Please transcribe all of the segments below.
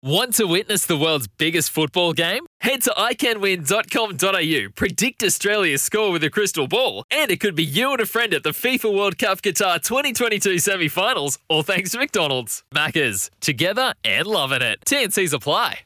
Want to witness the world's biggest football game? Head to iCanWin.com.au, predict Australia's score with a crystal ball, and it could be you and a friend at the FIFA World Cup Qatar 2022 semi finals, all thanks to McDonald's. Maccas, together and loving it. TNC's apply.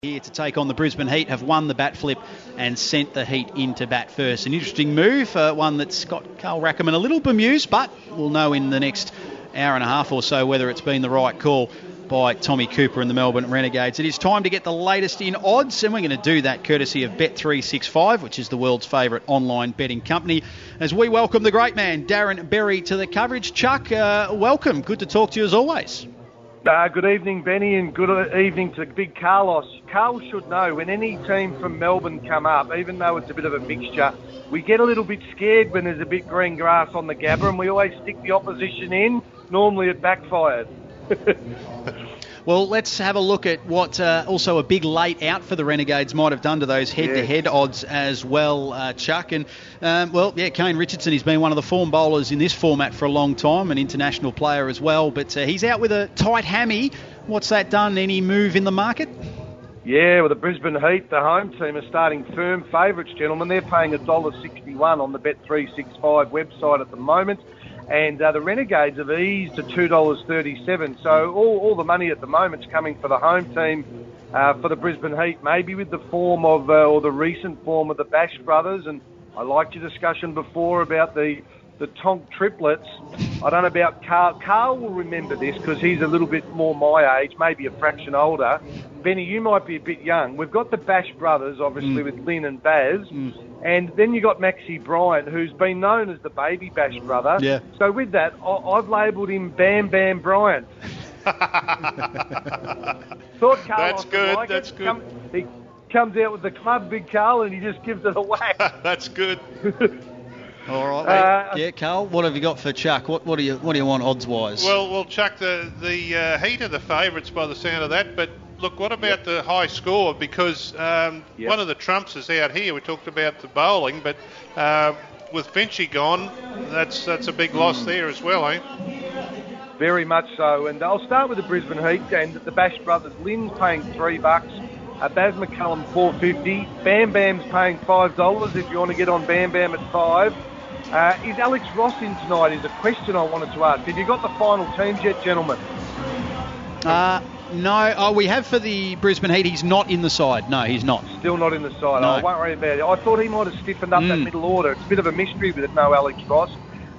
Here to take on the Brisbane Heat have won the bat flip and sent the Heat into bat first. An interesting move, uh, one that's got Carl Rackemann a little bemused, but we'll know in the next hour and a half or so whether it's been the right call by Tommy Cooper and the Melbourne Renegades. It is time to get the latest in odds, and we're going to do that courtesy of Bet365, which is the world's favourite online betting company. As we welcome the great man, Darren Berry, to the coverage. Chuck, uh, welcome. Good to talk to you as always. Uh, good evening, Benny, and good evening to big Carlos. Carl should know when any team from Melbourne come up, even though it's a bit of a mixture, we get a little bit scared when there's a bit green grass on the Gabba, and we always stick the opposition in. Normally it backfires. well, let's have a look at what uh, also a big late out for the Renegades might have done to those head-to-head odds as well, uh, Chuck. And um, well, yeah, Kane Richardson. He's been one of the form bowlers in this format for a long time, an international player as well. But uh, he's out with a tight hammy. What's that done? Any move in the market? Yeah, well, the Brisbane Heat, the home team, are starting firm favourites, gentlemen. They're paying $1.61 on the Bet365 website at the moment and uh, the Renegades have eased to two dollars thirty-seven. So all, all the money at the moment is coming for the home team uh, for the Brisbane Heat, maybe with the form of uh, or the recent form of the Bash brothers. And I liked your discussion before about the the Tonk triplets. I don't know about Carl. Carl will remember this because he's a little bit more my age, maybe a fraction older. Benny, you might be a bit young. We've got the Bash brothers, obviously, mm. with Lynn and Baz. Mm. And then you got Maxi Bryant, who's been known as the baby Bash brother. Yeah. So with that, I- have labelled him Bam Bam Bryant. Thought Carl That's good. Like That's it. good. Come, he comes out with the club, Big Carl, and he just gives it a whack. That's good. All right. Uh, yeah, Carl. What have you got for Chuck? What what do you what do you want odds wise? Well, well, Chuck, the the uh, Heat are the favourites by the sound of that. But look, what about yep. the high score? Because um, yep. one of the trumps is out here. We talked about the bowling, but uh, with Finchy gone, that's that's a big loss mm. there as well, eh? Very much so. And I'll start with the Brisbane Heat and the Bash brothers. Lynn's paying three bucks. Uh, Baz McCullum four fifty. Bam Bam's paying five dollars if you want to get on Bam Bam at five. Uh, is Alex Ross in tonight? Is a question I wanted to ask. Have you got the final teams yet, gentlemen? Uh, no. Oh, we have for the Brisbane Heat. He's not in the side. No, he's not. Still not in the side. No. I won't worry about it. I thought he might have stiffened up mm. that middle order. It's a bit of a mystery with it, no Alex Ross.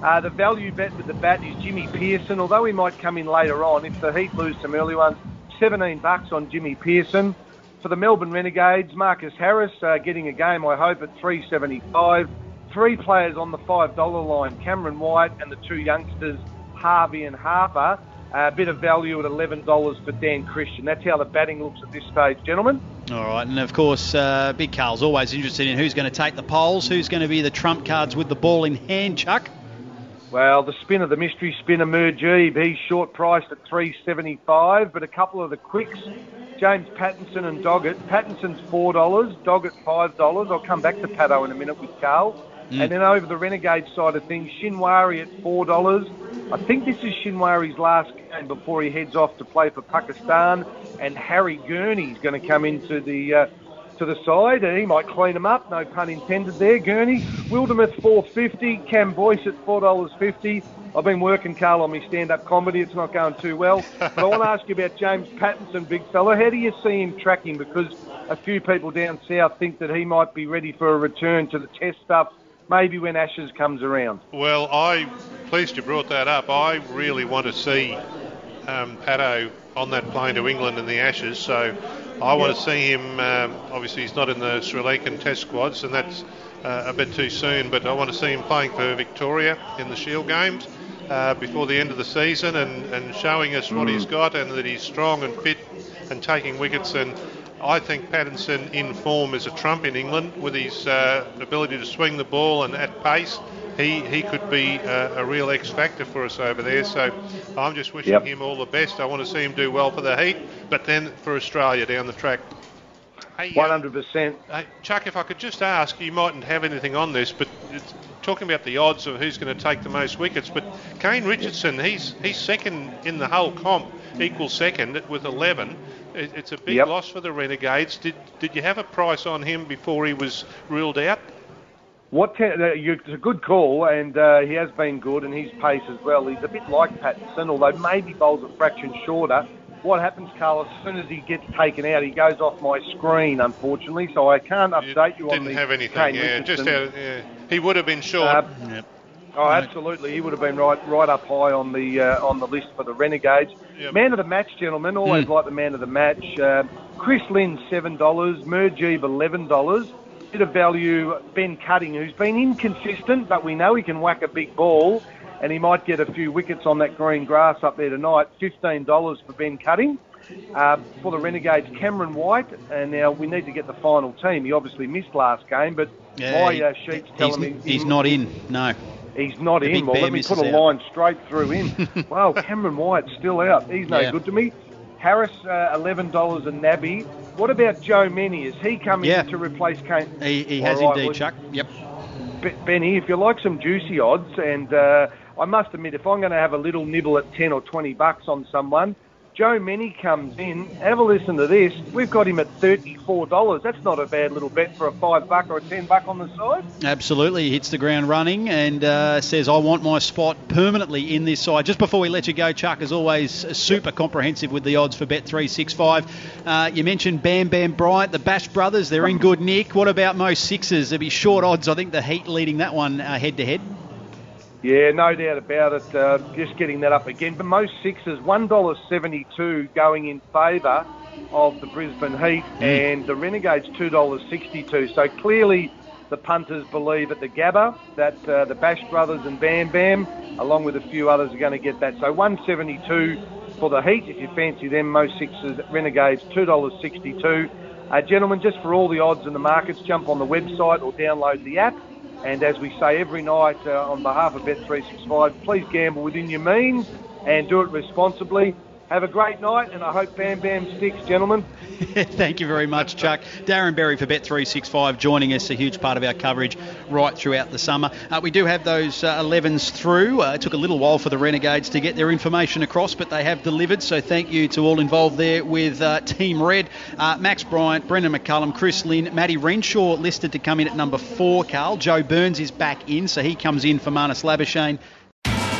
Uh, the value bet with the bat is Jimmy Peirson. although he might come in later on if the Heat lose some early ones. 17 bucks on Jimmy Peirson. For the Melbourne Renegades, Marcus Harris uh, getting a game, I hope, at 375 three players on the $5 line Cameron White and the two youngsters, Harvey and Harper. A bit of value at $11 for Dan Christian. That's how the batting looks at this stage, gentlemen. All right, and of course, uh, Big Carl's always interested in who's going to take the polls, who's going to be the trump cards with the ball in hand, Chuck. Well, the spinner, the mystery spinner, Mujeeb, he's short priced at 375, but a couple of the quicks, James Pattinson and Doggett. Pattinson's $4, Doggett $5. I'll come back to Pato in a minute with Carl. Mm. And then over the Renegade side of things, Shinwari at four dollars. I think this is Shinwari's last game before he heads off to play for Pakistan. And Harry Gurney's going to come into the uh, to the side, and he might clean them up. No pun intended there. Gurney, Wildermuth four fifty. Cam Boyce at four dollars fifty. I've been working, Carl, on my stand-up comedy. It's not going too well. But I want to ask you about James Pattinson, big fella. How do you see him tracking? Because a few people down south think that he might be ready for a return to the test stuff maybe when Ashes comes around. Well, I'm pleased you brought that up. I really want to see um, Pato on that plane to England in the Ashes, so I want to see him. Um, obviously, he's not in the Sri Lankan Test squads, and that's uh, a bit too soon. But I want to see him playing for Victoria in the Shield games. Uh, before the end of the season and, and showing us what mm. he's got and that he's strong and fit and taking wickets and I think Pattinson in form is a trump in England with his uh, ability to swing the ball and at pace. He, he could be a, a real X factor for us over there. So I'm just wishing yep. him all the best. I want to see him do well for the Heat, but then for Australia down the track. Hey, uh, hundred percent. Hey, Chuck, if I could just ask, you mightn't have anything on this, but it's talking about the odds of who's going to take the most wickets. But Kane Richardson, he's he's second in the whole comp, equal second with 11. It, it's a big Yep. loss for the Renegades. Did did you have a price on him before he was ruled out? What ten, uh, you, it's a good call, and uh, he has been good, and his pace as well. He's a bit like Pattinson, although maybe bowls a fraction shorter. What happens, Carl? As soon as he gets taken out, he goes off my screen, unfortunately. So I can't update you, on the. didn't have anything. Yeah, just out, yeah. he would have been short. Uh, Yep. Oh, absolutely. He would have been right, right up high on the uh, on the list for the Renegades. Yep. Man of the match, gentlemen. Always like the man of the match. Uh, Chris Lynn seven dollars. Mujeeb eleven dollars. Bit of value. Ben Cutting, who's been inconsistent, but we know he can whack a big ball, and he might get a few wickets on that green grass up there tonight. Fifteen dollars for Ben Cutting. Uh, for the Renegades, Cameron White, and now we need to get the final team. He obviously missed last game, but Yeah, my uh, sheet's telling me he's not in. No. He's not The in. Well, let me put a out. line straight through him. wow, Cameron White's still out. He's no Yeah. good to me. Harris, uh, eleven dollars a nabby. What about Joe Mennie? Is he coming Yeah. to replace Kane? He, he has right, indeed, well, Chuck. Yep. Be- Benny, if you like some juicy odds, and uh, I must admit, if I'm going to have a little nibble at ten or twenty bucks on someone, Joe Mennie comes in. Have a listen to this. We've got him at thirty-four dollars. That's not a bad little bet for a five buck or a ten buck on the side. Absolutely. He hits the ground running and uh, says, I want my spot permanently in this side. Just before we let you go, Chuck, as always, super comprehensive with the odds for Bet365. Uh, you mentioned Bam Bam Bryant, the Bash brothers. They're in good nick. What about most sixes? There'll be short odds. I think the Heat leading that one head to head. Yeah, no doubt about it. Uh, just getting that up again. But most sixes, $1.72 going in favour of the Brisbane Heat, and the Renegades two dollars sixty-two. So clearly, the punters believe at the Gabba that uh, the Bash Brothers and Bam Bam, along with a few others, are going to get that. So one seventy-two for the Heat. If you fancy them, most sixes, Renegades two dollars sixty-two. Uh, gentlemen, just for all the odds in the markets, jump on the website or download the app. And as we say every night uh, on behalf of Bet365, please gamble within your means and do it responsibly. Have a great night, and I hope Bam Bam sticks, gentlemen. Thank you very much, Chuck. Darren Berry for Bet365 joining us, a huge part of our coverage right throughout the summer. Uh, we do have those uh, 11s through. Uh, it took a little while for the Renegades to get their information across, but they have delivered. So thank you to all involved there with uh, Team Red. Uh, Max Bryant, Brendon McCullum, Chris Lynn, Matty Renshaw listed to come in at number four, Carl. Joe Burns is back in, so he comes in for Marnus Labuschagne.